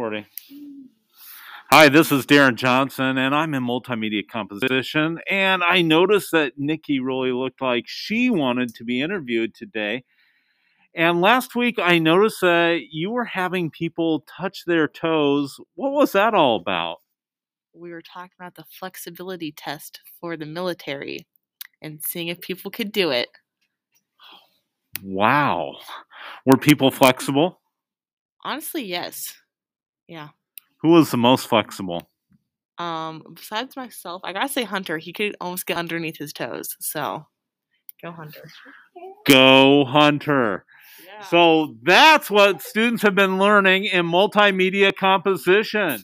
recording. Hi, this is Darren Johnson, and I'm in multimedia composition. And I noticed that Nikki really looked like she wanted to be interviewed today. And last week, I noticed that you were having people touch their toes. What was that all about? We were talking about the flexibility test for the military and seeing if people could do it. Wow. Were people flexible? Honestly, yes. Yeah. Who was the most flexible? Um, besides myself, I gotta say Hunter. He could almost get underneath his toes. So, go Hunter. Go Hunter. Yeah. So that's what students have been learning in multimedia composition.